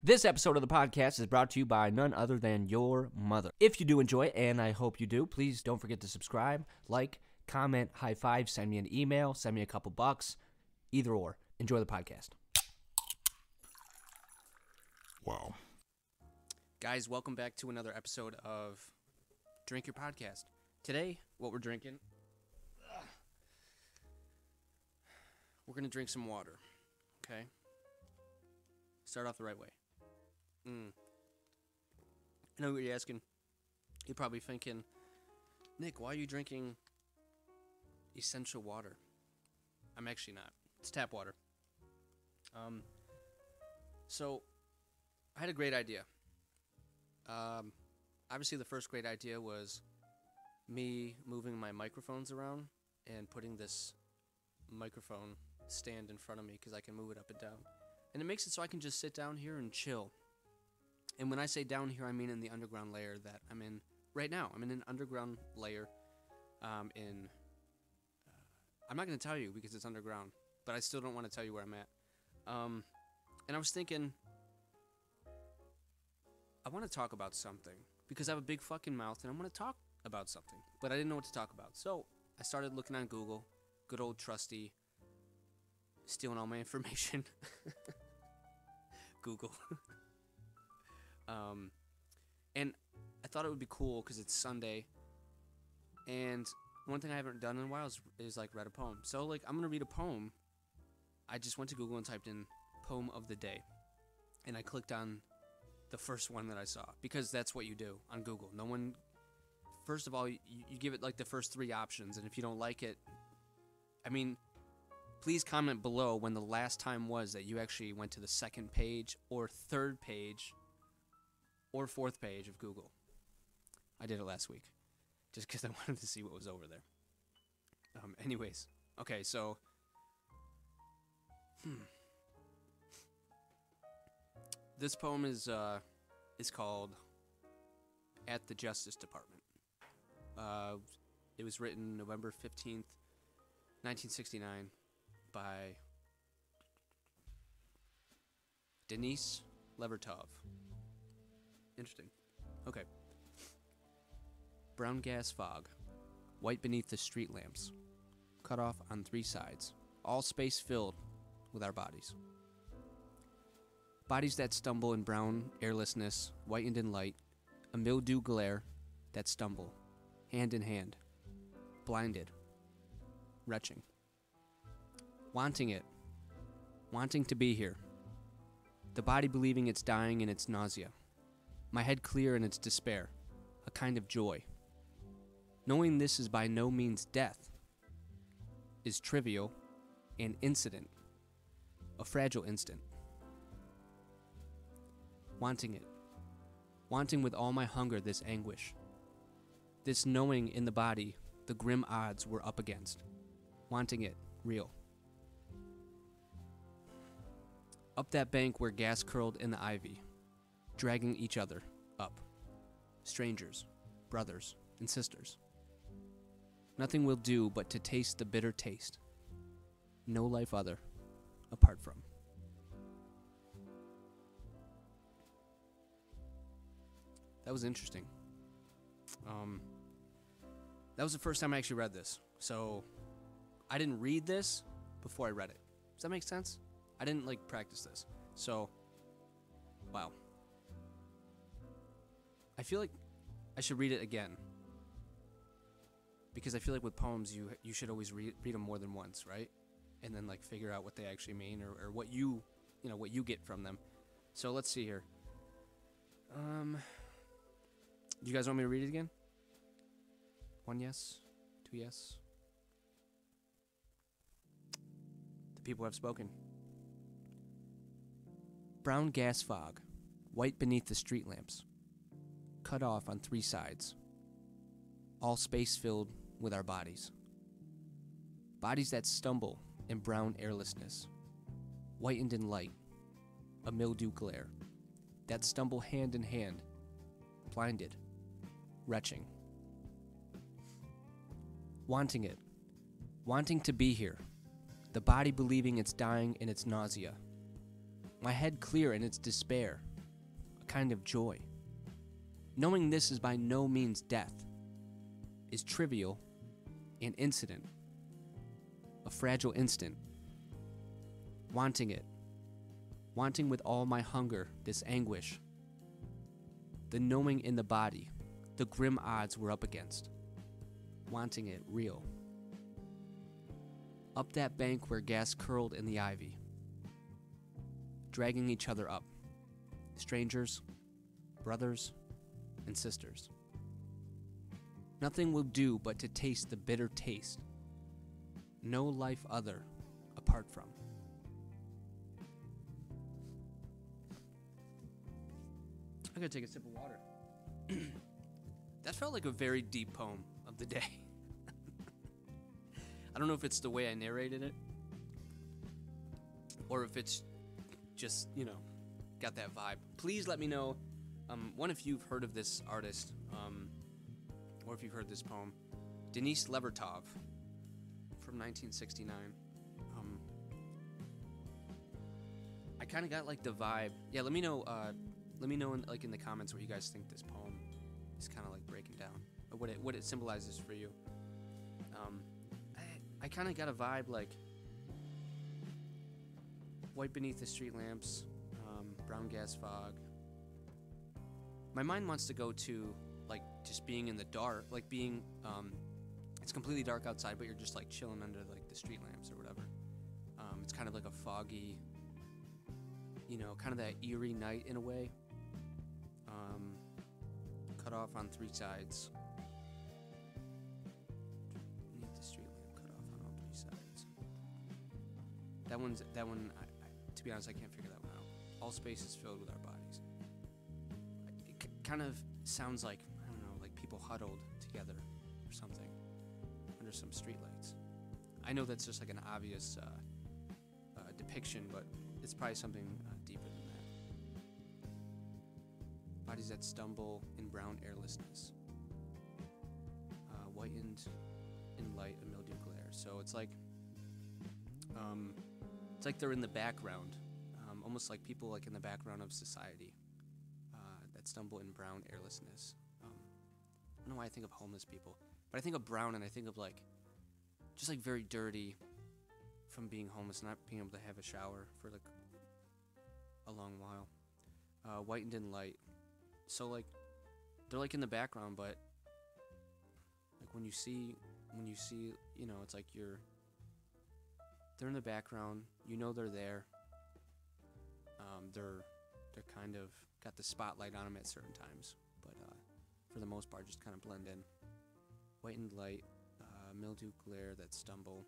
This episode of the podcast is brought to you by none other than your mother. If you do enjoy it, and I hope you do, please don't forget to subscribe, like, comment, high five, send me an email, send me a couple bucks, either or. Enjoy the podcast. Wow. Guys, welcome back to another episode of Drink Your Podcast. Today, what we're drinking, we're going to drink some water, okay? Start off the right way. Mm. I know what you're asking. You're probably thinking, Nick, why are you drinking Essentia water? I'm actually not. It's tap water. Um, so, I had a great idea. Um, obviously, the first great idea was me moving my microphones around and putting this microphone stand in front of me because I can move it up and down. And it makes it so I can just sit down here and chill. And when I say down here, I mean in the underground layer that I'm in right now. I'm in an underground layer. Um, in uh, I'm not going to tell you because it's underground, but I still don't want to tell you where I'm at. Um, and I was thinking, I want to talk about something because I have a big fucking mouth and I want to talk about something, but I didn't know what to talk about. So I started looking on Google, good old trusty, stealing all my information. Google. um, and I thought it would be cool because it's Sunday. And one thing I haven't done in a while is, is like read a poem. So like I'm gonna read a poem. I just went to Google and typed in poem of the day, and I clicked on the first one that I saw because that's what you do on Google. No one. First of all, you, you give it like the first three options, and if you don't like it, I mean, please comment below when the last time was that you actually went to the second page or third page or fourth page of Google. I did it last week just because I wanted to see what was over there. Um, anyways, okay, so. Hmm. This poem is uh, is called "At the Justice Department." Uh, it was written November fifteenth, nineteen sixty nine, by Denise Levertov. Interesting. Okay. Brown gas fog, white beneath the street lamps, cut off on three sides, all space filled with our bodies. Bodies that stumble in brown airlessness, whitened in light, a mildew glare that stumble, hand in hand, blinded, retching wanting it, wanting to be here. The body believing it's dying in its nausea. My head clear in its despair, a kind of joy. Knowing this is by no means death, is trivial an incident, a fragile instant. Wanting it, wanting with all my hunger this anguish, this knowing in the body the grim odds we're up against, wanting it real. Up that bank where gas curled in the ivy, dragging each other up. Strangers, brothers, and sisters. Nothing will do but to taste the bitter taste. No life other, apart from. That was interesting. Um, that was the first time I actually read this. So I didn't read this before I read it. Does that make sense? I didn't like practice this. So, wow. I feel like I should read it again. Because I feel like with poems, you you should always read, read them more than once, right? And then like figure out what they actually mean or, or what you, you know, what you get from them. So let's see here. Um, do you guys want me to read it again? One yes, two yes. The people have spoken. Brown gas fog, white beneath the street lamps, cut off on three sides, all space filled with our bodies. Bodies that stumble in brown airlessness, whitened in light, a mildew glare, that stumble hand in hand, blinded, retching. Wanting it, wanting to be here, the body believing it's dying in its nausea my head clear in its despair, a kind of joy. Knowing this is by no means death, is trivial an incident, a fragile instant. Wanting it, wanting with all my hunger this anguish, the knowing in the body, the grim odds we're up against, wanting it real. Up that bank where gas curled in the ivy, dragging each other up, strangers, brothers, and sisters. Nothing will do but to taste the bitter taste. No life other apart from. I'm gonna take a sip of water. that felt like a very deep poem of the day. I don't know if it's the way I narrated it or if it's just, you know, got that vibe. Please let me know, um, one, if you've heard of this artist, um, or if you've heard this poem. Denise Levertov from 1969. Um, I kind of got like the vibe. Yeah, let me know. Uh, let me know in, like in the comments what you guys think this poem is kind of like breaking down, or what it what it symbolizes for you. Um, I I kind of got a vibe like white beneath the street lamps, um, brown gas fog. My mind wants to go to like just being in the dark, like being um, it's completely dark outside, but you're just like chilling under like the street lamps or whatever. Um, it's kind of like a foggy, you know, kind of that eerie night in a way. Um, cut off on three sides. Beneath the street lamp, cut off on all three sides. That one's that one. I, I, to be honest, I can't figure that one out. All space is filled with our bodies. Kind of sounds like I don't know, like people huddled together or something under some streetlights. I know that's just like an obvious uh, uh, depiction, but it's probably something uh, deeper than that. Bodies that stumble in brown airlessness, uh, whitened in light of mildew glare. So it's like, um, it's like they're in the background, um, almost like people like in the background of society stumble in brown airlessness. Um, I don't know why I think of homeless people, but I think of brown and I think of like just like very dirty from being homeless, not being able to have a shower for like a long while. Uh, whitened in light, so like they're like in the background, but like when you see when you see you know it's like you're they're in the background. You know they're there. Um, they're they're kind of got the spotlight on them at certain times, but uh, for the most part, just kind of blend in. Whitened light, uh, mildew glare that stumble,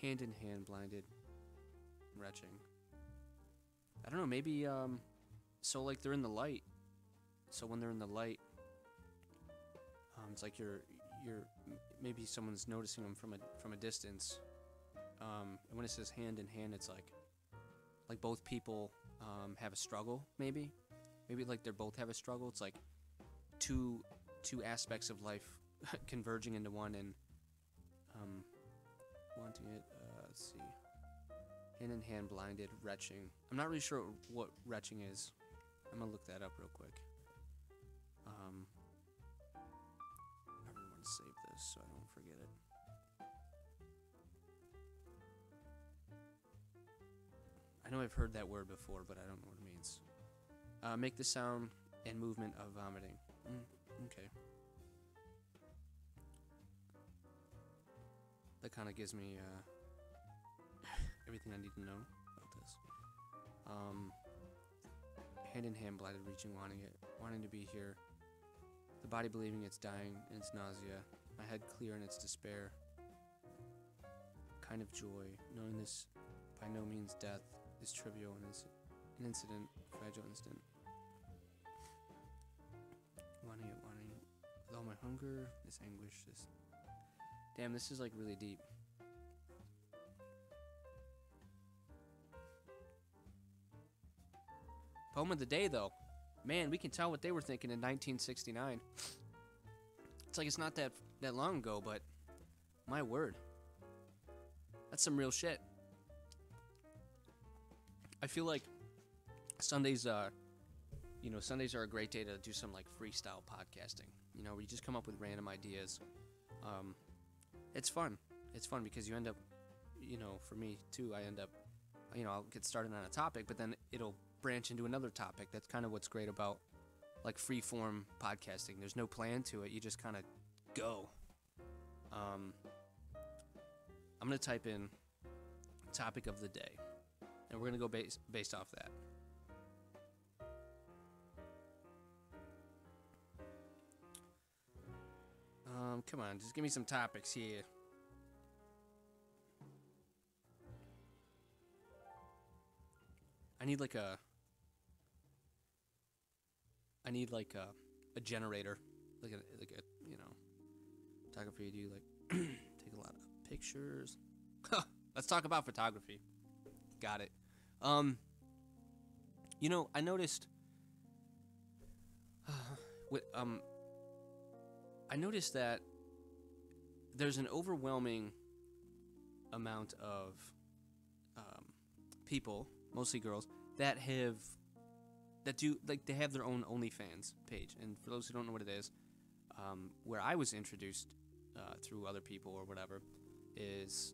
hand in hand, blinded, retching. I don't know, maybe um, so like they're in the light. So when they're in the light, um, it's like you're you're maybe someone's noticing them from a from a distance. Um, and when it says hand in hand, it's like like both people um, have a struggle, maybe. Maybe like they both have a struggle. It's like two two aspects of life converging into one and um, wanting it. Uh, let's see, hand in hand, blinded, retching. I'm not really sure what retching is. I'm gonna look that up real quick. Um, to save this so I don't forget it. I know I've heard that word before, but I don't know what it means. Uh, make the sound and movement of vomiting. Mm, okay. That kind of gives me uh, everything I need to know about this. Um, hand in hand, blinded, reaching, wanting it, wanting to be here. The body believing it's dying in its nausea. My head clear in its despair. Kind of joy, knowing this by no means death is trivial and is an incident, fragile instant. Wanting it, wanting it. With all my hunger, this anguish, this. Damn, this is like really deep. Poem of the day, though. Man, we can tell what they were thinking in 1969. It's like it's not that that long ago, but my word, that's some real shit. I feel like Sunday's uh, you know, Sundays are a great day to do some like freestyle podcasting. You know, where you just come up with random ideas. Um, it's fun. It's fun because you end up, you know, for me too, I end up, you know, I'll get started on a topic, but then it'll branch into another topic. That's kind of what's great about like free form podcasting. There's no plan to it. You just kind of go. Um, I'm gonna type in topic of the day, and we're gonna go based based off that. Um, come on, just give me some topics here. I need like a. I need like a, a generator, like a like a you know, photography. Do you like take a lot of pictures? Let's talk about photography. Got it. Um. You know, I noticed. with um. I noticed that there's an overwhelming amount of um, people, mostly girls, that have that do like they have their own OnlyFans page. And for those who don't know what it is, um, where I was introduced uh, through other people or whatever, is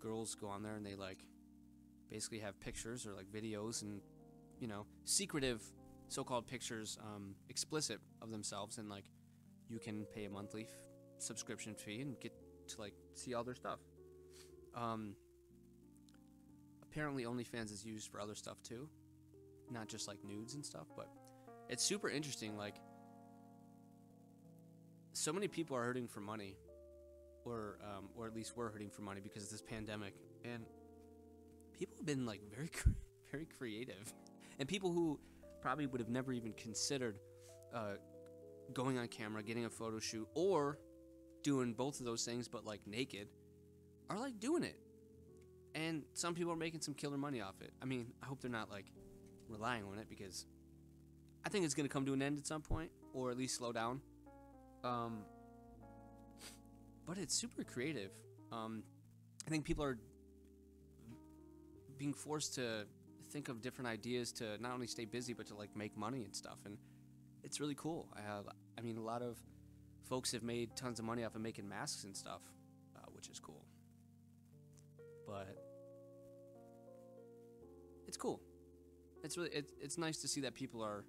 girls go on there and they like basically have pictures or like videos and you know secretive so-called pictures, um, explicit of themselves, and like you can pay a monthly f- subscription fee and get to like see all their stuff. Um, apparently, OnlyFans is used for other stuff too, not just like nudes and stuff. But it's super interesting. Like, so many people are hurting for money, or um, or at least we're hurting for money because of this pandemic, and people have been like very very creative, and people who probably would have never even considered. Uh, going on camera, getting a photo shoot, or doing both of those things but like naked, are like doing it. And some people are making some killer money off it. I mean, I hope they're not like relying on it because I think it's gonna come to an end at some point, or at least slow down. Um, but it's super creative. Um, I think people are being forced to think of different ideas to not only stay busy but to like make money and stuff and it's really cool. I have, I mean, a lot of folks have made tons of money off of making masks and stuff, uh, which is cool. But it's cool. It's really it's it's nice to see that people are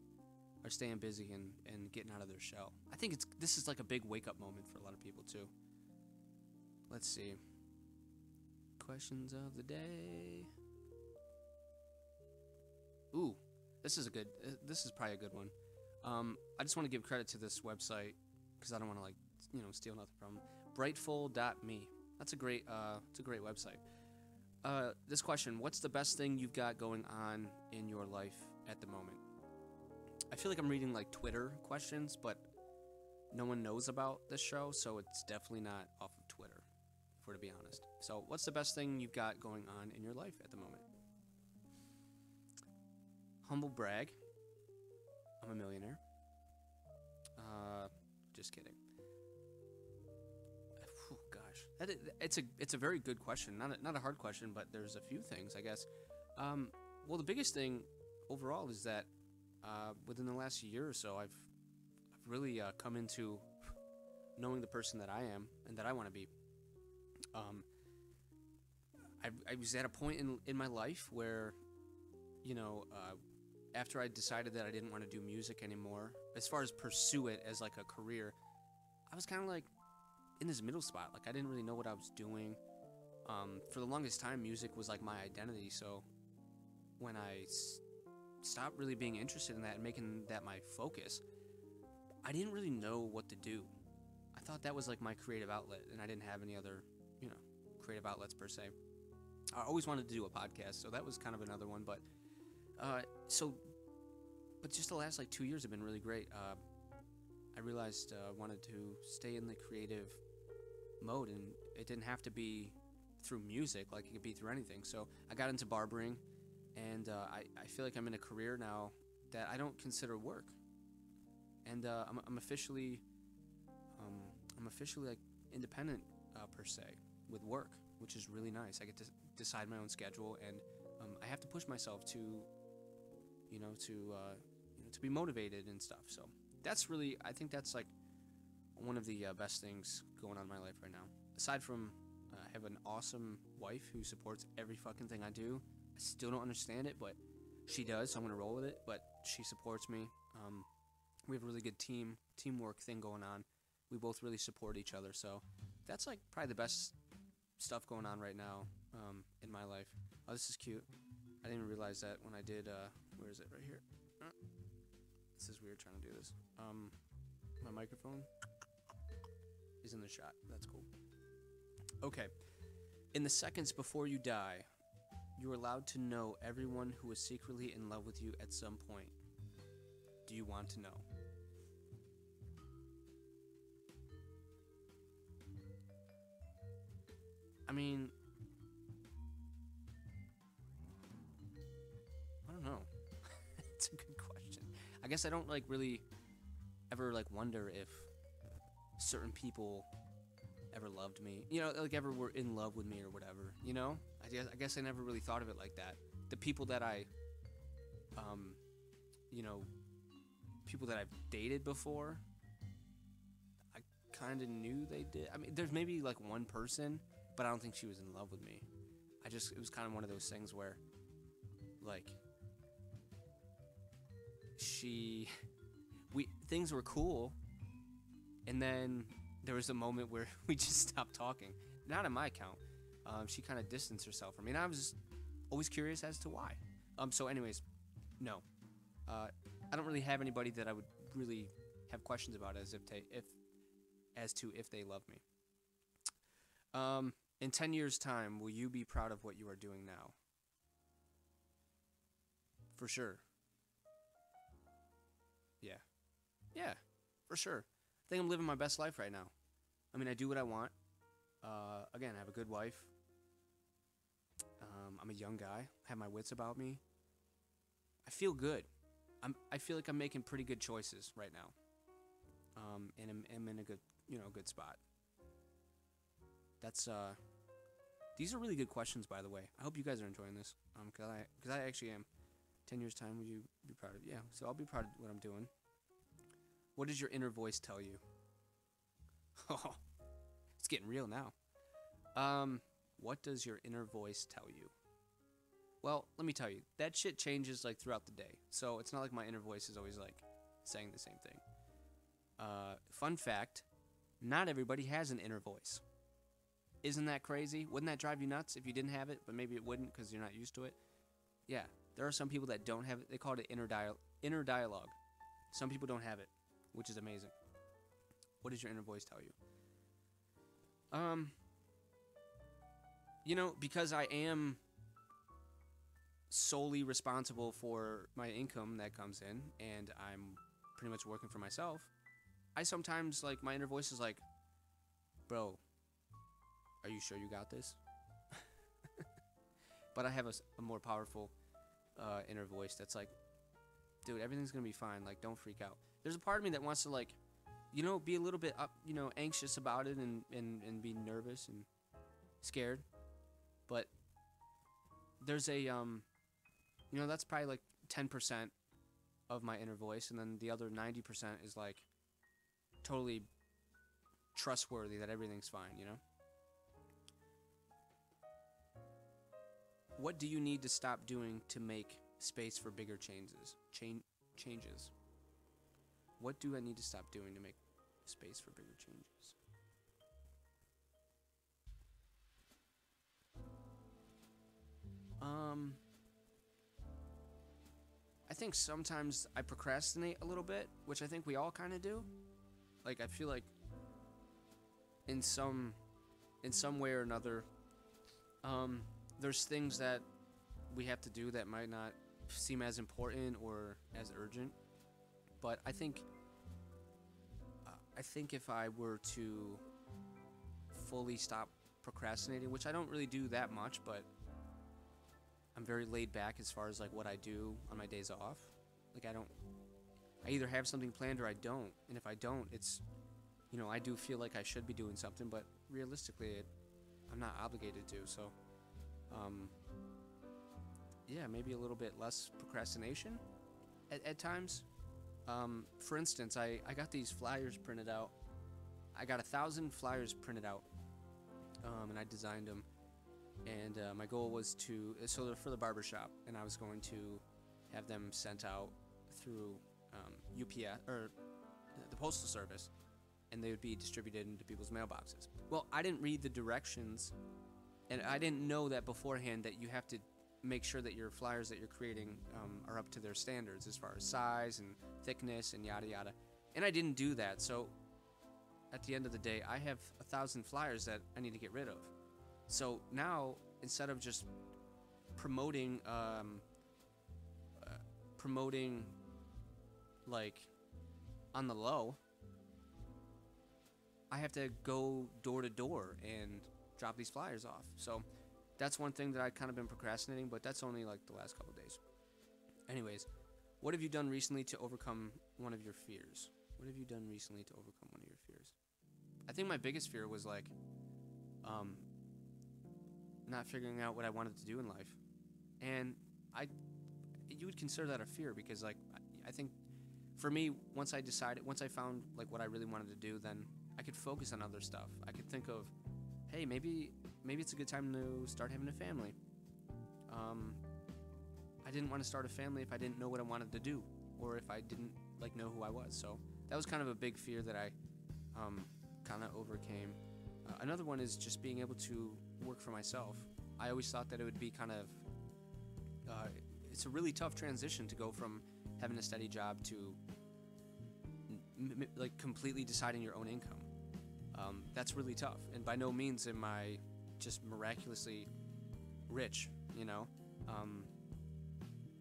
are staying busy and and getting out of their shell. I think it's this is like a big wake up moment for a lot of people too. Let's see. Questions of the day. Ooh, this is a good. Uh, this is probably a good one. Um, I just want to give credit to this website because I don't want to like you know steal nothing from brightful.me. That's a great uh, it's a great website. Uh, this question: What's the best thing you've got going on in your life at the moment? I feel like I'm reading like Twitter questions, but no one knows about this show, so it's definitely not off of Twitter, if we're to be honest. So, what's the best thing you've got going on in your life at the moment? Humble brag. I'm a millionaire. Uh, just kidding. Whew, gosh, that is, it's a it's a very good question. Not a, not a hard question, but there's a few things I guess. Um, well, the biggest thing overall is that uh, within the last year or so, I've I've really uh, come into knowing the person that I am and that I want to be. Um, I, I was at a point in in my life where, you know, uh, after I decided that I didn't want to do music anymore, as far as pursue it as like a career, I was kind of like in this middle spot. Like I didn't really know what I was doing. Um, for the longest time, music was like my identity. So when I s- stopped really being interested in that and making that my focus, I didn't really know what to do. I thought that was like my creative outlet, and I didn't have any other, you know, creative outlets per se. I always wanted to do a podcast, so that was kind of another one. But uh, so, but just the last like two years have been really great. Uh, I realized uh, I wanted to stay in the creative mode, and it didn't have to be through music. Like it could be through anything. So I got into barbering, and uh, I I feel like I'm in a career now that I don't consider work, and uh, I'm I'm officially um, I'm officially like independent uh, per se with work, which is really nice. I get to decide my own schedule, and um, I have to push myself to, you know, to uh, to be motivated and stuff. So that's really, I think that's like one of the uh, best things going on in my life right now. Aside from, uh, I have an awesome wife who supports every fucking thing I do. I still don't understand it, but she does, so I'm gonna roll with it. But she supports me. Um, we have a really good team teamwork thing going on. We both really support each other, so that's like probably the best stuff going on right now um, in my life. Oh, this is cute. I didn't realize that when I did. Uh, where is it? Right here. This is weird trying to do this. Um, my microphone is in the shot. That's cool. Okay. In the seconds before you die, you're allowed to know everyone who is secretly in love with you at some point. Do you want to know? I mean, I don't know. I guess I don't like really ever like wonder if certain people ever loved me. You know, like ever were in love with me or whatever. You know, I guess I guess I never really thought of it like that. The people that I, um, you know, people that I've dated before, I kind of knew they did. I mean, there's maybe like one person but I don't think she was in love with me. I just it was kind of one of those things where like she we things were cool and then there was a moment where we just stopped talking. Not on my account. Um, she kind of distanced herself from me, and I was always curious as to why. Um, so, anyways, no, uh, I don't really have anybody that I would really have questions about as if they, if as to if they love me. Um, in 10 years' time, will you be proud of what you are doing now? For sure. Yeah, for sure. I think I'm living my best life right now. I mean, I do what I want. Uh, again, I have a good wife. Um, I'm a young guy. I have my wits about me. I feel good. I'm, I feel like I'm making pretty good choices right now. Um, and I'm, I'm in a good, you know, good spot. That's uh these are really good questions by the way. I hope you guys are enjoying this. Um cuz I cuz I actually am. 10 years time would you be proud of? Yeah, so I'll be proud of what I'm doing. What does your inner voice tell you? Oh. it's getting real now. Um what does your inner voice tell you? Well, let me tell you. That shit changes like throughout the day. So it's not like my inner voice is always like saying the same thing. Uh, fun fact not everybody has an inner voice. Isn't that crazy? Wouldn't that drive you nuts if you didn't have it, but maybe it wouldn't because you're not used to it? Yeah, there are some people that don't have it. They call it inner, dial- inner dialogue. Some people don't have it, which is amazing. What does your inner voice tell you? Um, you know, because I am solely responsible for my income that comes in and I'm pretty much working for myself, I sometimes like my inner voice is like, bro, are you sure you got this? but I have a, a more powerful uh, inner voice that's like, dude, everything's gonna be fine. Like, don't freak out. There's a part of me that wants to like, you know, be a little bit up, you know, anxious about it and and and be nervous and scared. But there's a um, you know, that's probably like ten percent of my inner voice, and then the other ninety percent is like totally trustworthy that everything's fine. You know. What do you need to stop doing to make space for bigger changes? Change changes. What do I need to stop doing to make space for bigger changes? Um I think sometimes I procrastinate a little bit, which I think we all kind of do. Like I feel like in some in some way or another um there's things that we have to do that might not seem as important or as urgent. But I think uh, I think if I were to fully stop procrastinating, which I don't really do that much, but I'm very laid back as far as like what I do on my days off. Like I don't I either have something planned or I don't. And if I don't, it's you know, I do feel like I should be doing something, but realistically, it, I'm not obligated to. So um, yeah, maybe a little bit less procrastination at, at times. Um, for instance, I, I got these flyers printed out. I got a thousand flyers printed out, um, and I designed them. And uh, my goal was to so they're for the barbershop, and I was going to have them sent out through um, UPS or the postal service, and they would be distributed into people's mailboxes. Well, I didn't read the directions, and I didn't know that beforehand that you have to make sure that your flyers that you're creating um, are up to their standards as far as size and thickness and yada yada. And I didn't do that, so at the end of the day, I have a thousand flyers that I need to get rid of. So now, instead of just promoting, um, uh, promoting, like, on the low, I have to go door to door and drop these flyers off. So that's one thing that I've kind of been procrastinating, but that's only like the last couple days. Anyways, what have you done recently to overcome one of your fears? What have you done recently to overcome one of your fears? I think my biggest fear was like, um, not figuring out what I wanted to do in life, and I, you would consider that a fear because like I, I think, for me, once I decided, once I found like what I really wanted to do, then I could focus on other stuff. I could think of, hey, maybe maybe it's a good time to start having a family. Um, I didn't want to start a family if I didn't know what I wanted to do, or if I didn't like know who I was. So that was kind of a big fear that I um, kind of overcame. Uh, another one is just being able to work for myself. I always thought that it would be kind of uh, it's a really tough transition to go from having a steady job to m- m- like completely deciding your own income. Um, that's really tough, and by no means am I just miraculously rich. You know, um,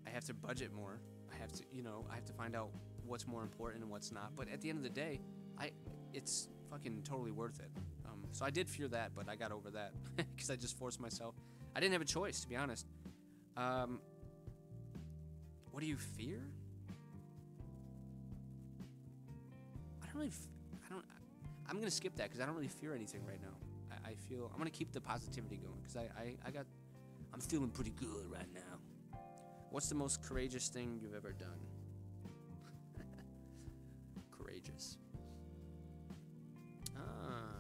I have to budget more. I have to, you know, I have to find out what's more important and what's not. But at the end of the day, I it's fucking totally worth it. Um, so I did fear that, but I got over that because I just forced myself. I didn't have a choice, to be honest. Um, what do you fear? I don't really. F- I don't. I'm gonna skip that because I don't really fear anything right now. I, feel I'm gonna keep the positivity going because I, I I got. I'm feeling pretty good right now. What's the most courageous thing you've ever done? courageous. Ah.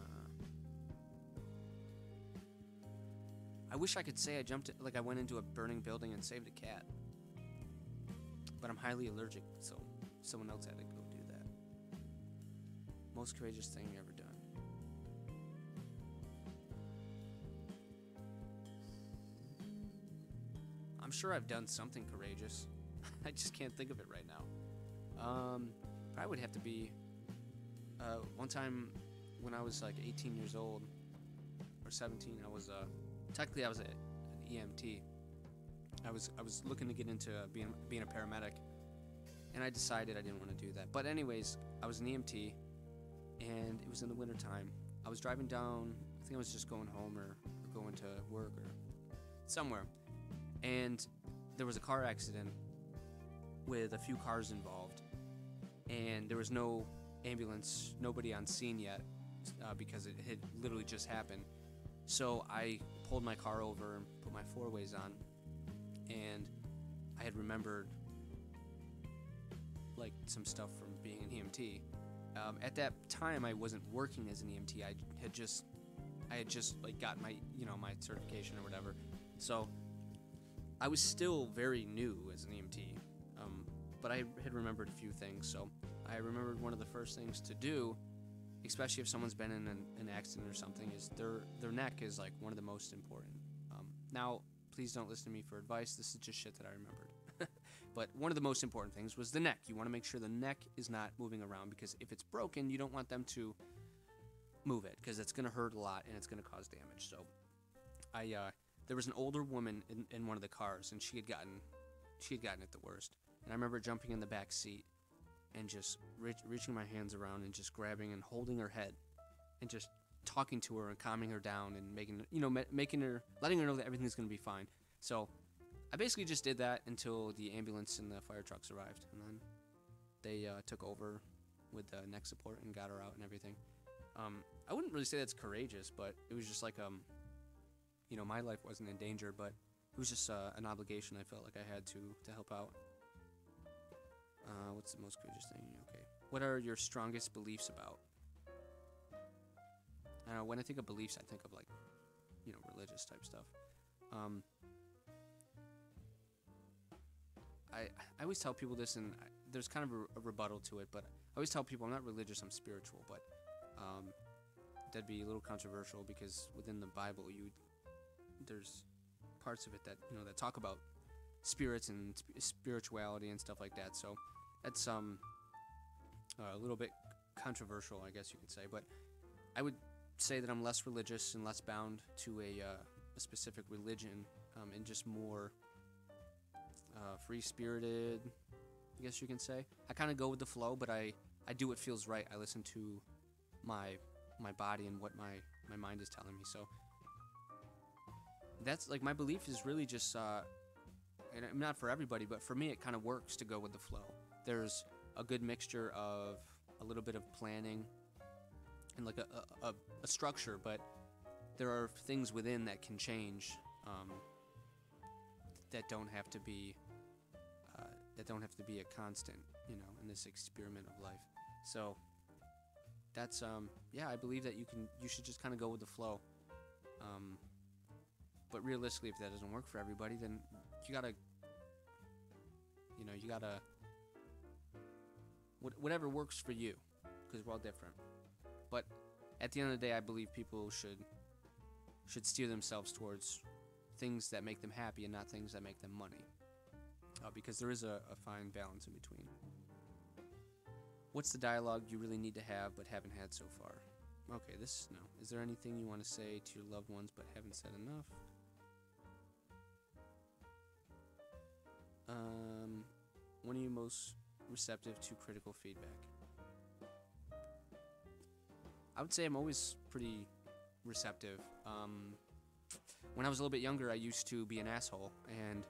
I wish I could say I jumped like I went into a burning building and saved a cat. But I'm highly allergic, so someone else had to go do that. Most courageous thing you ever I'm sure I've done something courageous. I just can't think of it right now. Um, probably would have to be uh, one time when I was like 18 years old or 17. I was uh, technically I was a, an EMT. I was I was looking to get into being being a paramedic, and I decided I didn't want to do that. But anyways, I was an EMT, and it was in the wintertime. I was driving down. I think I was just going home or, or going to work or somewhere, and there was a car accident with a few cars involved, and there was no ambulance, nobody on scene yet uh, because it had literally just happened. So I pulled my car over and put my four ways on, and I had remembered like some stuff from being an EMT. Um, at that time, I wasn't working as an EMT. I had just, I had just like got my, you know, my certification or whatever. So I was still very new as an EMT, um, but I had remembered a few things. So I remembered one of the first things to do, especially if someone's been in an, an accident or something, is their their neck is like one of the most important. Um, now, please don't listen to me for advice. This is just shit that I remembered. but one of the most important things was the neck. You want to make sure the neck is not moving around because if it's broken, you don't want them to move it because it's going to hurt a lot and it's going to cause damage. So, I uh, there was an older woman in, in one of the cars and she had gotten she had gotten it the worst. And I remember jumping in the back seat and just reach, reaching my hands around and just grabbing and holding her head and just talking to her and calming her down and making you know ma- making her letting her know that everything's going to be fine. So I basically just did that until the ambulance and the fire trucks arrived, and then they uh, took over with the neck support and got her out and everything. Um, I wouldn't really say that's courageous, but it was just like um, you know, my life wasn't in danger, but it was just uh, an obligation I felt like I had to to help out. Uh, what's the most courageous thing? Okay. What are your strongest beliefs about? I know. When I think of beliefs, I think of like, you know, religious type stuff. Um, I I always tell people this, and I, there's kind of a, a rebuttal to it, but I always tell people I'm not religious, I'm spiritual. But um, that'd be a little controversial because within the Bible, you there's parts of it that you know that talk about spirits and sp- spirituality and stuff like that. So that's um a little bit controversial, I guess you could say. But I would say that I'm less religious and less bound to a, uh, a specific religion, um, and just more uh, free spirited. I guess you can say. I kind of go with the flow, but I I do what feels right. I listen to my my body and what my my mind is telling me. So that's like my belief is really just uh, and not for everybody, but for me it kind of works to go with the flow. There's a good mixture of a little bit of planning and like a, a, a structure, but there are things within that can change um, that don't have to be uh, that don't have to be a constant, you know, in this experiment of life. So that's um, yeah, I believe that you can you should just kind of go with the flow. Um, but realistically, if that doesn't work for everybody, then you gotta you know you gotta whatever works for you because we're all different. But at the end of the day, I believe people should should steer themselves towards things that make them happy and not things that make them money, uh, because there is a, a fine balance in between. What's the dialogue you really need to have but haven't had so far? Okay, this no. Is there anything you want to say to your loved ones but haven't said enough? Um, when are you most receptive to critical feedback? I would say I'm always pretty receptive. Um, when I was a little bit younger, I used to be an asshole, and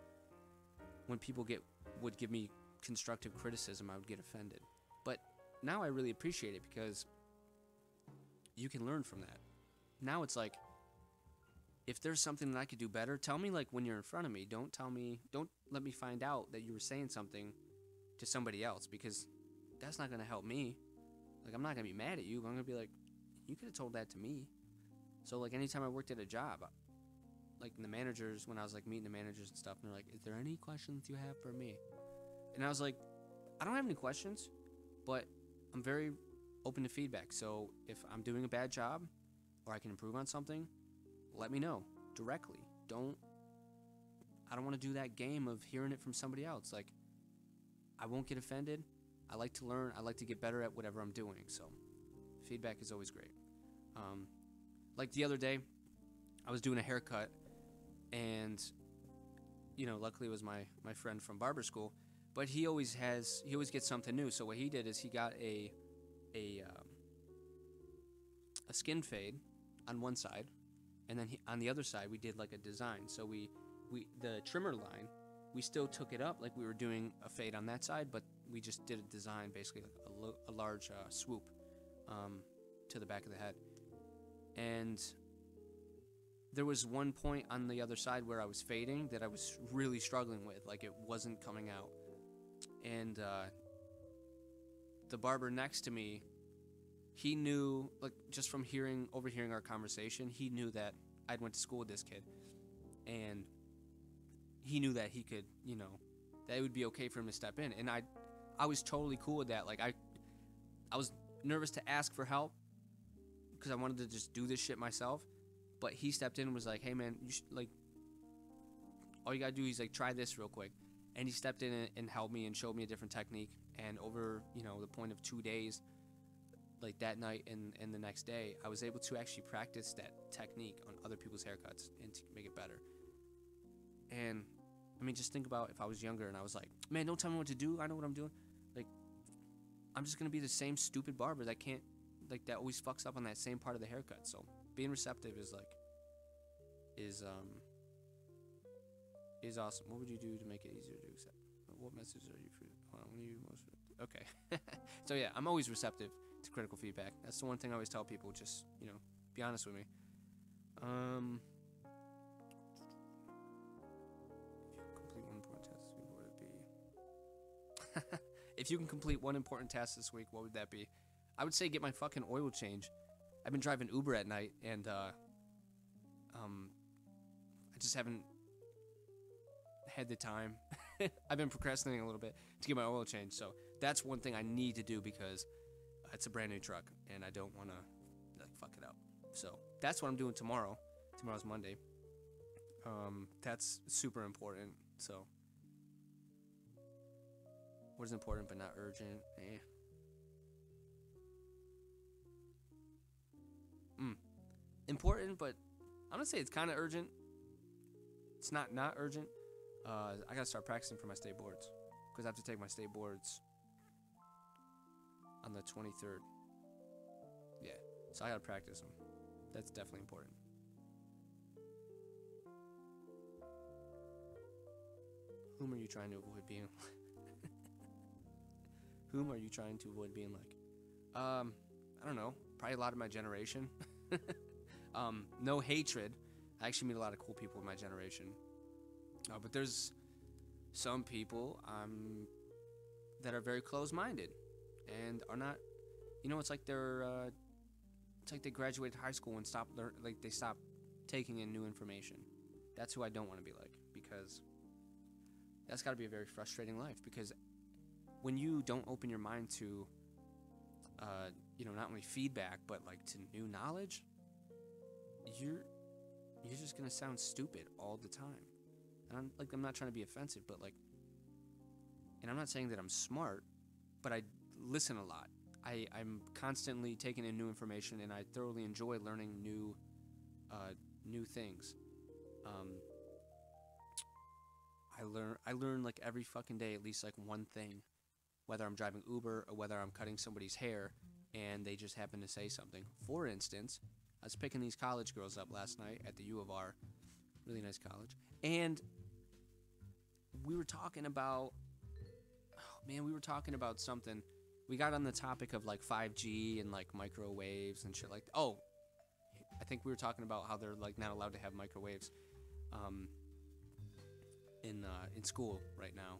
when people get would give me constructive criticism, I would get offended. But now I really appreciate it because you can learn from that. Now it's like if there's something that I could do better, tell me like when you're in front of me. Don't tell me don't let me find out that you were saying something to somebody else because that's not going to help me. Like I'm not going to be mad at you, I'm going to be like you could have told that to me. So like anytime I worked at a job, like the managers when I was like meeting the managers and stuff, and they're like, "Is there any questions you have for me?" And I was like, "I don't have any questions, but I'm very open to feedback. So if I'm doing a bad job or I can improve on something, let me know directly. Don't I don't want to do that game of hearing it from somebody else. Like I won't get offended. I like to learn. I like to get better at whatever I'm doing. So feedback is always great. Um, like the other day, I was doing a haircut, and you know, luckily it was my my friend from barber school, but he always has he always gets something new. So what he did is he got a a um, a skin fade on one side, and then he, on the other side we did like a design. So we we the trimmer line we still took it up like we were doing a fade on that side, but we just did a design basically like a, lo- a large uh, swoop um, to the back of the head. And there was one point on the other side where I was fading that I was really struggling with, like it wasn't coming out. And uh, the barber next to me, he knew, like just from hearing, overhearing our conversation, he knew that I'd went to school with this kid, and he knew that he could, you know, that it would be okay for him to step in, and I, I was totally cool with that. Like I, I was nervous to ask for help because I wanted to just do this shit myself. But he stepped in and was like, "Hey man, you should, like, all you gotta do is like try this real quick." And he stepped in and, and helped me and showed me a different technique. And over you know the point of two days, like that night and, and the next day, I was able to actually practice that technique on other people's haircuts and to make it better. And I mean, just think about if I was younger and I was like, man, don't tell me what to do. I know what I'm doing. Like, I'm just gonna be the same stupid barber that can't like that always fucks up on that same part of the haircut. So being receptive is like is um is awesome. What would you do to make it easier to accept? What message are you for? When are you most okay? so yeah, I'm always receptive to critical feedback. That's the one thing I always tell people. Just you know, be honest with me. Um. If you complete one important test, what would it be? if you can complete one important task this week, what would that be? I would say get my fucking oil change. I've been driving Uber at night, and uh, um, I just haven't had the time. I've been procrastinating a little bit to get my oil change, so that's one thing I need to do because it's a brand new truck, and I don't want to like fuck it up. So that's what I'm doing tomorrow. Tomorrow's Monday. Um, that's super important. So what is important but not urgent? Eh. Mm. Important, but I'm gonna say it's kind of urgent. It's not not urgent. Uh, I gotta start practicing for my state boards because I have to take my state boards on the 23rd. Yeah, so I gotta practice them. That's definitely important. Whom are you trying to avoid being? Whom are you trying to avoid being like? Um, I don't know. Probably a lot of my generation. um, no hatred. I actually meet a lot of cool people in my generation. Uh, but there's some people um, that are very close-minded and are not. You know, it's like they're. Uh, it's like they graduated high school and stopped learn. Like they stopped taking in new information. That's who I don't want to be like because that's got to be a very frustrating life because when you don't open your mind to uh, you know not only feedback but like to new knowledge you're you're just gonna sound stupid all the time and i'm like i'm not trying to be offensive but like and i'm not saying that i'm smart but i listen a lot I, i'm constantly taking in new information and i thoroughly enjoy learning new uh, new things um, I learn I learn like every fucking day at least like one thing, whether I'm driving Uber or whether I'm cutting somebody's hair, and they just happen to say something. For instance, I was picking these college girls up last night at the U of R, really nice college, and we were talking about, oh man, we were talking about something. We got on the topic of like 5G and like microwaves and shit like. Oh, I think we were talking about how they're like not allowed to have microwaves. Um, in uh, in school right now.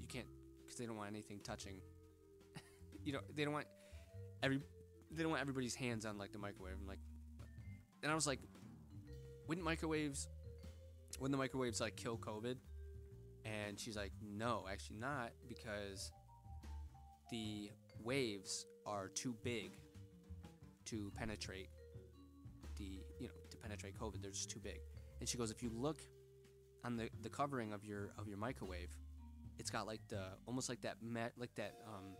You can't because they don't want anything touching. you know, they don't want every they don't want everybody's hands on like the microwave. I'm like, and I was like, wouldn't microwaves, wouldn't the microwaves like kill COVID? And she's like, no, actually not because the waves are too big to penetrate the you know to penetrate COVID. They're just too big. And she goes, if you look on the, the covering of your of your microwave, it's got like the almost like that mat like that um,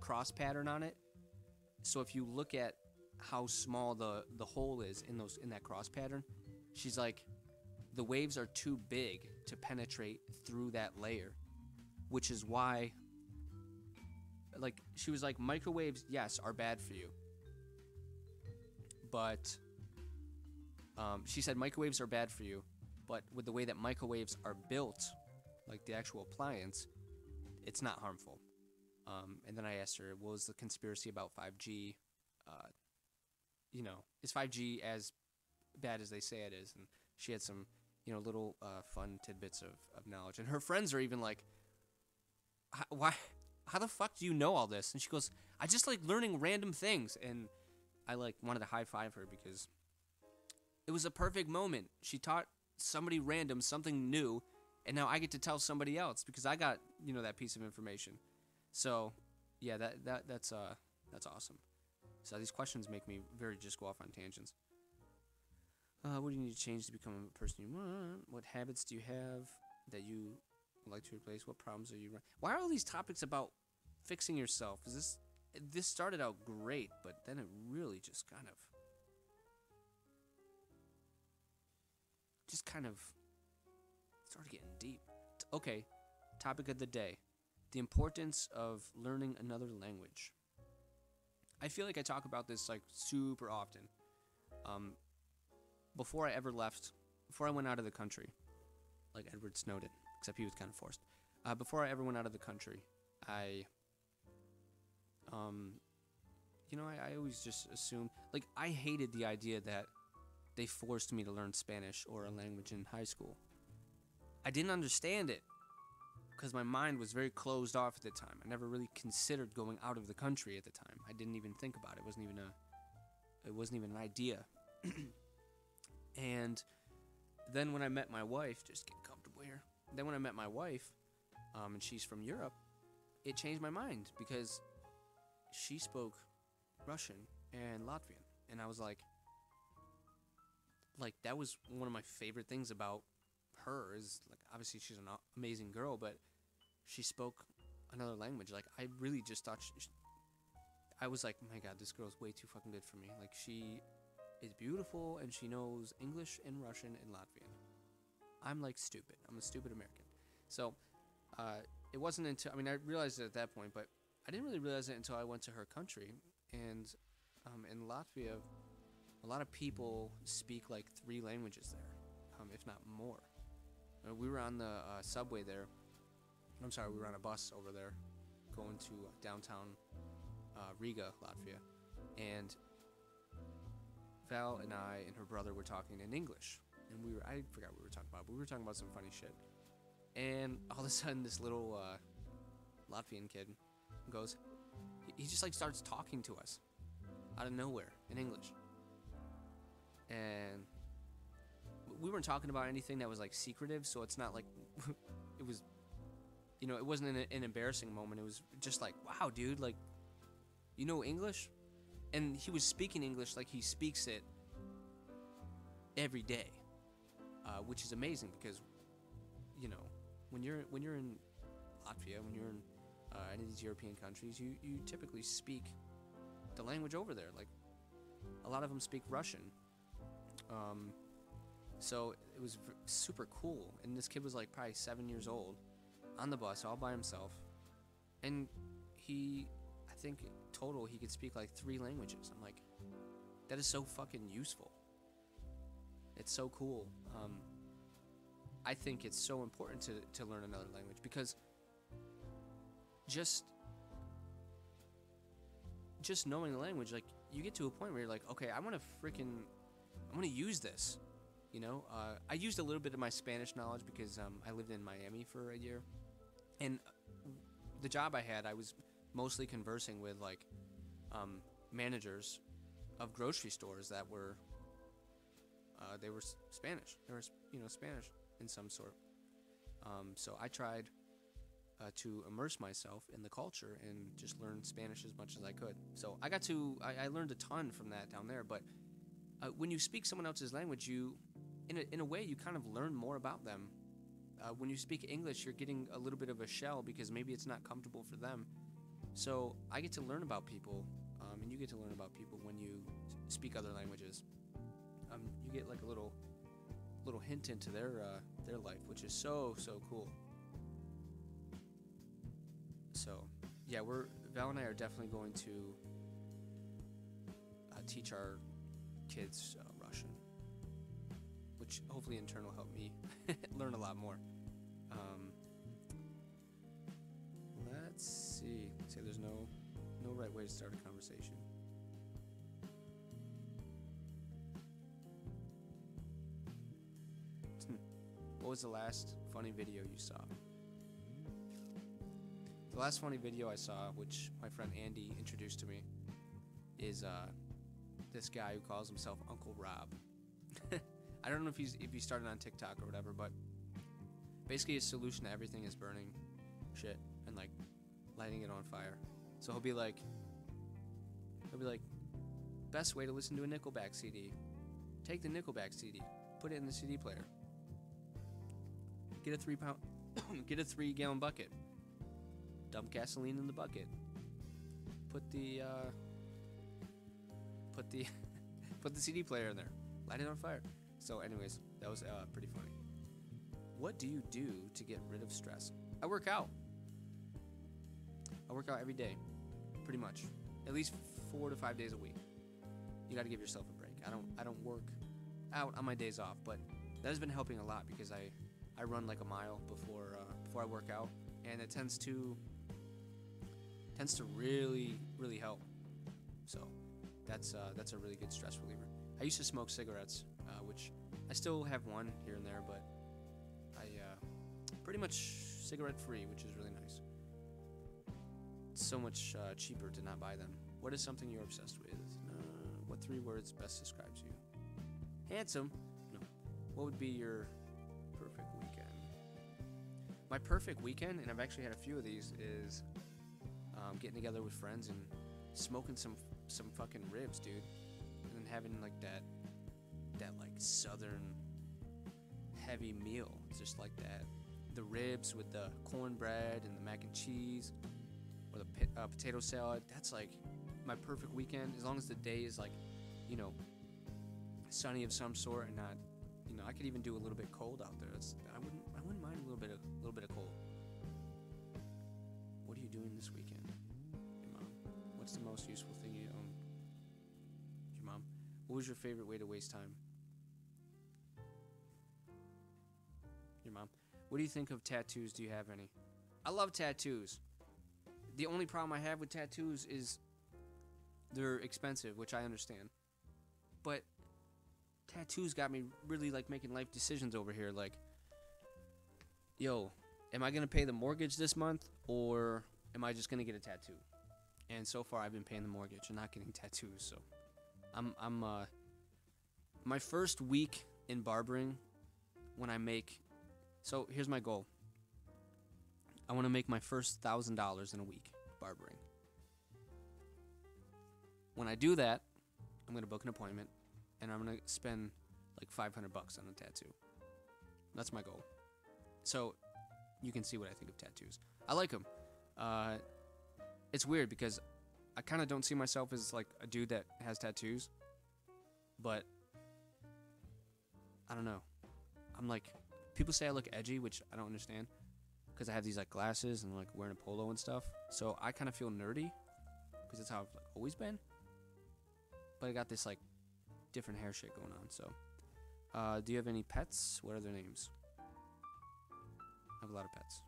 cross pattern on it. So if you look at how small the the hole is in those in that cross pattern, she's like, the waves are too big to penetrate through that layer, which is why. Like she was like, microwaves, yes, are bad for you, but um, she said microwaves are bad for you, but with the way that microwaves are built, like the actual appliance, it's not harmful. Um, and then I asked her, what was the conspiracy about 5G? Uh, you know, is 5G as bad as they say it is? And she had some, you know, little uh, fun tidbits of, of knowledge. And her friends are even like, why? How the fuck do you know all this? And she goes, I just like learning random things. And I like wanted to high five her because it was a perfect moment. She taught somebody random something new and now I get to tell somebody else because I got, you know, that piece of information. So, yeah, that that that's uh that's awesome. So these questions make me very just go off on tangents. Uh, what do you need to change to become a person you want? What habits do you have that you would like to replace? What problems are you? Why are all these topics about fixing yourself? Is this this started out great, but then it really just kind of just kind of started getting deep. Okay, topic of the day the importance of learning another language. I feel like I talk about this like super often. Um, before I ever left, before I went out of the country, like Edward Snowden, except he was kind of forced. Uh, before I ever went out of the country, I, um, you know, I, I always just assumed, like, I hated the idea that they forced me to learn Spanish or a language in high school. I didn't understand it. because my mind was very closed off at the time. I never really considered going out of the country at the time. I didn't even think about it. It wasn't even a it wasn't even an idea. and then when I met my wife, just get. Then when I met my wife, um, and she's from Europe, it changed my mind because she spoke Russian and Latvian, and I was like, like that was one of my favorite things about her is like obviously she's an amazing girl, but she spoke another language. Like I really just thought she, I was like, my God, this girl's way too fucking good for me. Like she is beautiful and she knows English and Russian and Latvian. I'm like stupid. I'm a stupid American. So uh, it wasn't until I mean I realized it at that point, but I didn't really realize it until I went to her country. And um, in Latvia, a lot of people speak like three languages there, um, if not more. Uh, we were on the uh, subway there. I'm sorry, we were on a bus over there, going to downtown uh, Riga, Latvia, and Val and I and her brother were talking in English, and we were I forgot what we were talking about, but we were talking about some funny shit. And all of a sudden, this little uh, Latvian kid goes, he just like starts talking to us out of nowhere in English, and we weren't talking about anything that was like secretive, so it's not like it was, you know, it wasn't an, an embarrassing moment. It was just like, wow, dude, like, you know English, and he was speaking English like he speaks it every day, uh, which is amazing because, you know, when you're when you're in Latvia, when you're in uh, any of these European countries, you you typically speak the language over there. Like, a lot of them speak Russian. Um, so it was v- super cool. And this kid was like probably seven years old on the bus all by himself. And he, I think total, he could speak like three languages. I'm like, that is so fucking useful. It's so cool. Um, I think it's so important to, to learn another language because just just knowing the language, like you get to a point where you're like, okay, I want to freaking, I want to use this. You know, uh, I used a little bit of my Spanish knowledge because um, I lived in Miami for a year, and the job I had, I was mostly conversing with like um, managers of grocery stores that were uh, they were Spanish. They were you know Spanish in some sort. Um, so I tried uh, to immerse myself in the culture and just learn Spanish as much as I could. So I got to I, I learned a ton from that down there. But uh, when you speak someone else's language, you in a, in a way you kind of learn more about them. Uh, when you speak English, you're getting a little bit of a shell because maybe it's not comfortable for them. So I get to learn about people, um, and you get to learn about people when you speak other languages. Get like a little little hint into their uh, their life, which is so so cool. So, yeah, we're Val and I are definitely going to uh, teach our kids uh, Russian, which hopefully in turn will help me learn a lot more. Um, let's see. Say there's no no right way to start a conversation. What was the last funny video you saw? The last funny video I saw, which my friend Andy introduced to me, is uh, this guy who calls himself Uncle Rob. I don't know if he's if he started on TikTok or whatever, but basically his solution to everything is burning shit and like lighting it on fire. So he'll be like, he'll be like, best way to listen to a Nickelback CD. Take the Nickelback CD, put it in the CD player. Get a three pound, get a three gallon bucket. Dump gasoline in the bucket. Put the uh, put the put the CD player in there. Light it on fire. So, anyways, that was uh, pretty funny. What do you do to get rid of stress? I work out. I work out every day, pretty much, at least four to five days a week. You got to give yourself a break. I don't I don't work out on my days off, but that has been helping a lot because I I run like a mile before uh, before I work out, and it tends to tends to really really help. So that's uh, that's a really good stress reliever. I used to smoke cigarettes, uh, which I still have one here and there, but I uh, pretty much cigarette free, which is really nice. It's so much uh, cheaper to not buy them. What is something you're obsessed with? Uh, what three words best describes you? Handsome. No. What would be your? My perfect weekend, and I've actually had a few of these, is um, getting together with friends and smoking some some fucking ribs, dude, and then having like that that like southern heavy meal, just like that. The ribs with the cornbread and the mac and cheese, or the pit, uh, potato salad. That's like my perfect weekend. As long as the day is like, you know, sunny of some sort and not, you know, I could even do a little bit cold out there. It's, I most useful thing you own? Your mom. What was your favorite way to waste time? Your mom. What do you think of tattoos? Do you have any? I love tattoos. The only problem I have with tattoos is they're expensive, which I understand. But tattoos got me really like making life decisions over here. Like, yo, am I gonna pay the mortgage this month, or am I just gonna get a tattoo? And so far, I've been paying the mortgage and not getting tattoos. So, I'm I'm uh, my first week in barbering when I make. So here's my goal. I want to make my first thousand dollars in a week barbering. When I do that, I'm gonna book an appointment, and I'm gonna spend like 500 bucks on a tattoo. That's my goal. So you can see what I think of tattoos. I like them. Uh, it's weird because I kind of don't see myself as like a dude that has tattoos, but I don't know. I'm like people say I look edgy, which I don't understand because I have these like glasses and like wearing a polo and stuff. So I kind of feel nerdy because that's how I've like, always been. But I got this like different hair shit going on. So, uh, do you have any pets? What are their names? I have a lot of pets.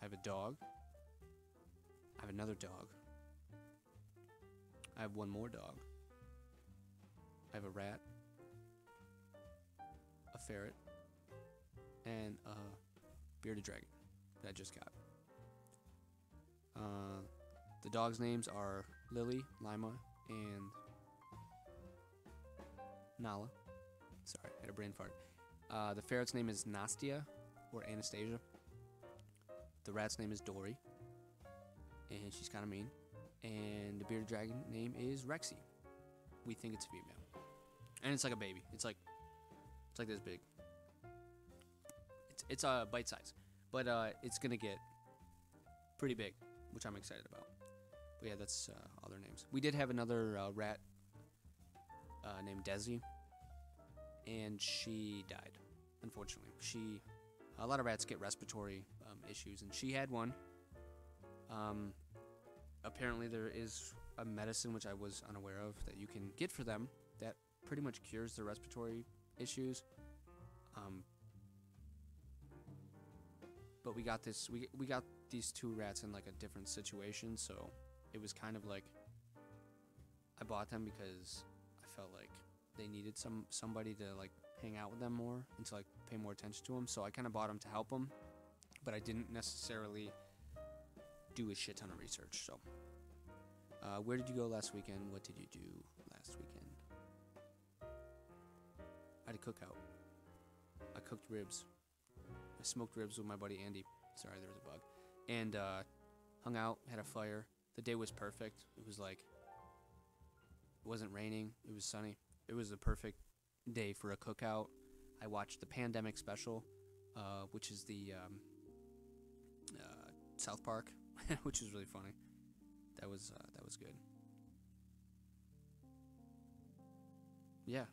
I have a dog. I have another dog. I have one more dog. I have a rat, a ferret, and a bearded dragon that I just got. Uh, the dogs' names are Lily, Lima, and Nala. Sorry, I had a brain fart. Uh, the ferret's name is Nastia or Anastasia. The rat's name is Dory, and she's kind of mean. And the bearded dragon name is Rexy. We think it's a female, and it's like a baby. It's like it's like this big. It's it's a uh, bite size, but uh, it's gonna get pretty big, which I'm excited about. But yeah, that's uh, all their names. We did have another uh, rat uh, named Desi, and she died. Unfortunately, she a lot of rats get respiratory um, issues, and she had one. Um, apparently, there is a medicine which I was unaware of that you can get for them that pretty much cures the respiratory issues. Um, but we got this. We we got these two rats in like a different situation, so it was kind of like I bought them because I felt like they needed some somebody to like hang out with them more and to like pay more attention to them. So I kind of bought them to help them, but I didn't necessarily do a shit ton of research. So, uh, where did you go last weekend? What did you do last weekend? I had a cookout. I cooked ribs. I smoked ribs with my buddy Andy. Sorry, there was a bug. And uh, hung out, had a fire. The day was perfect. It was like it wasn't raining. It was sunny. It was the perfect day for a cookout. I watched the pandemic special, uh, which is the um, uh, South Park, which is really funny. That was uh, that was good. Yeah,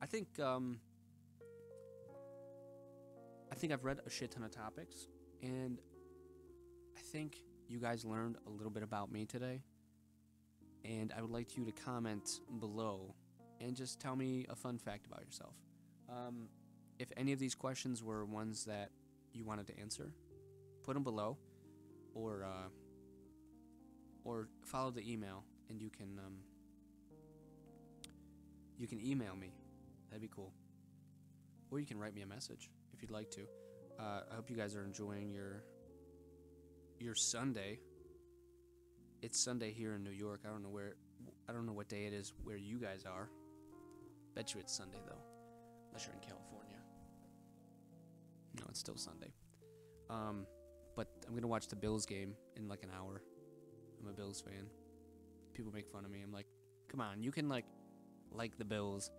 I think um, I think I've read a shit ton of topics, and I think you guys learned a little bit about me today. And I would like you to comment below and just tell me a fun fact about yourself. Um, if any of these questions were ones that you wanted to answer, put them below, or uh, or follow the email, and you can um, you can email me. That'd be cool. Or you can write me a message if you'd like to. Uh, I hope you guys are enjoying your your Sunday. It's Sunday here in New York. I don't know where. I don't know what day it is where you guys are. Bet you it's Sunday though, unless you're in California. No, it's still Sunday. Um, but I'm gonna watch the Bills game in like an hour. I'm a Bills fan. People make fun of me. I'm like, come on, you can like like the Bills,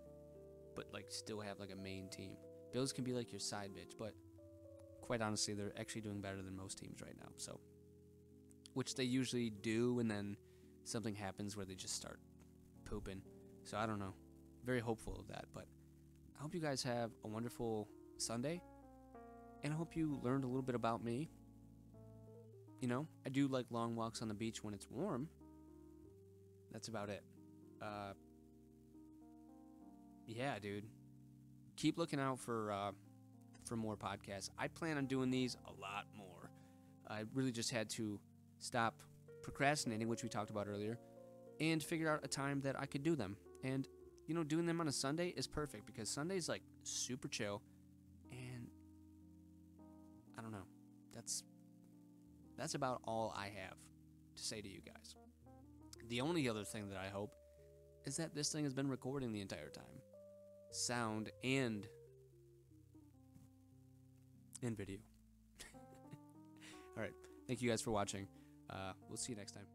but like still have like a main team. Bills can be like your side bitch, but quite honestly, they're actually doing better than most teams right now. So, which they usually do, and then something happens where they just start pooping. So I don't know. Very hopeful of that, but I hope you guys have a wonderful Sunday, and I hope you learned a little bit about me. You know, I do like long walks on the beach when it's warm. That's about it. Uh, yeah, dude. Keep looking out for uh, for more podcasts. I plan on doing these a lot more. I really just had to stop procrastinating, which we talked about earlier, and figure out a time that I could do them. And you know, doing them on a Sunday is perfect because Sunday's like super chill, that's about all I have to say to you guys. The only other thing that I hope is that this thing has been recording the entire time sound and and video. All right. Thank you guys for watching. Uh, we'll see you next time.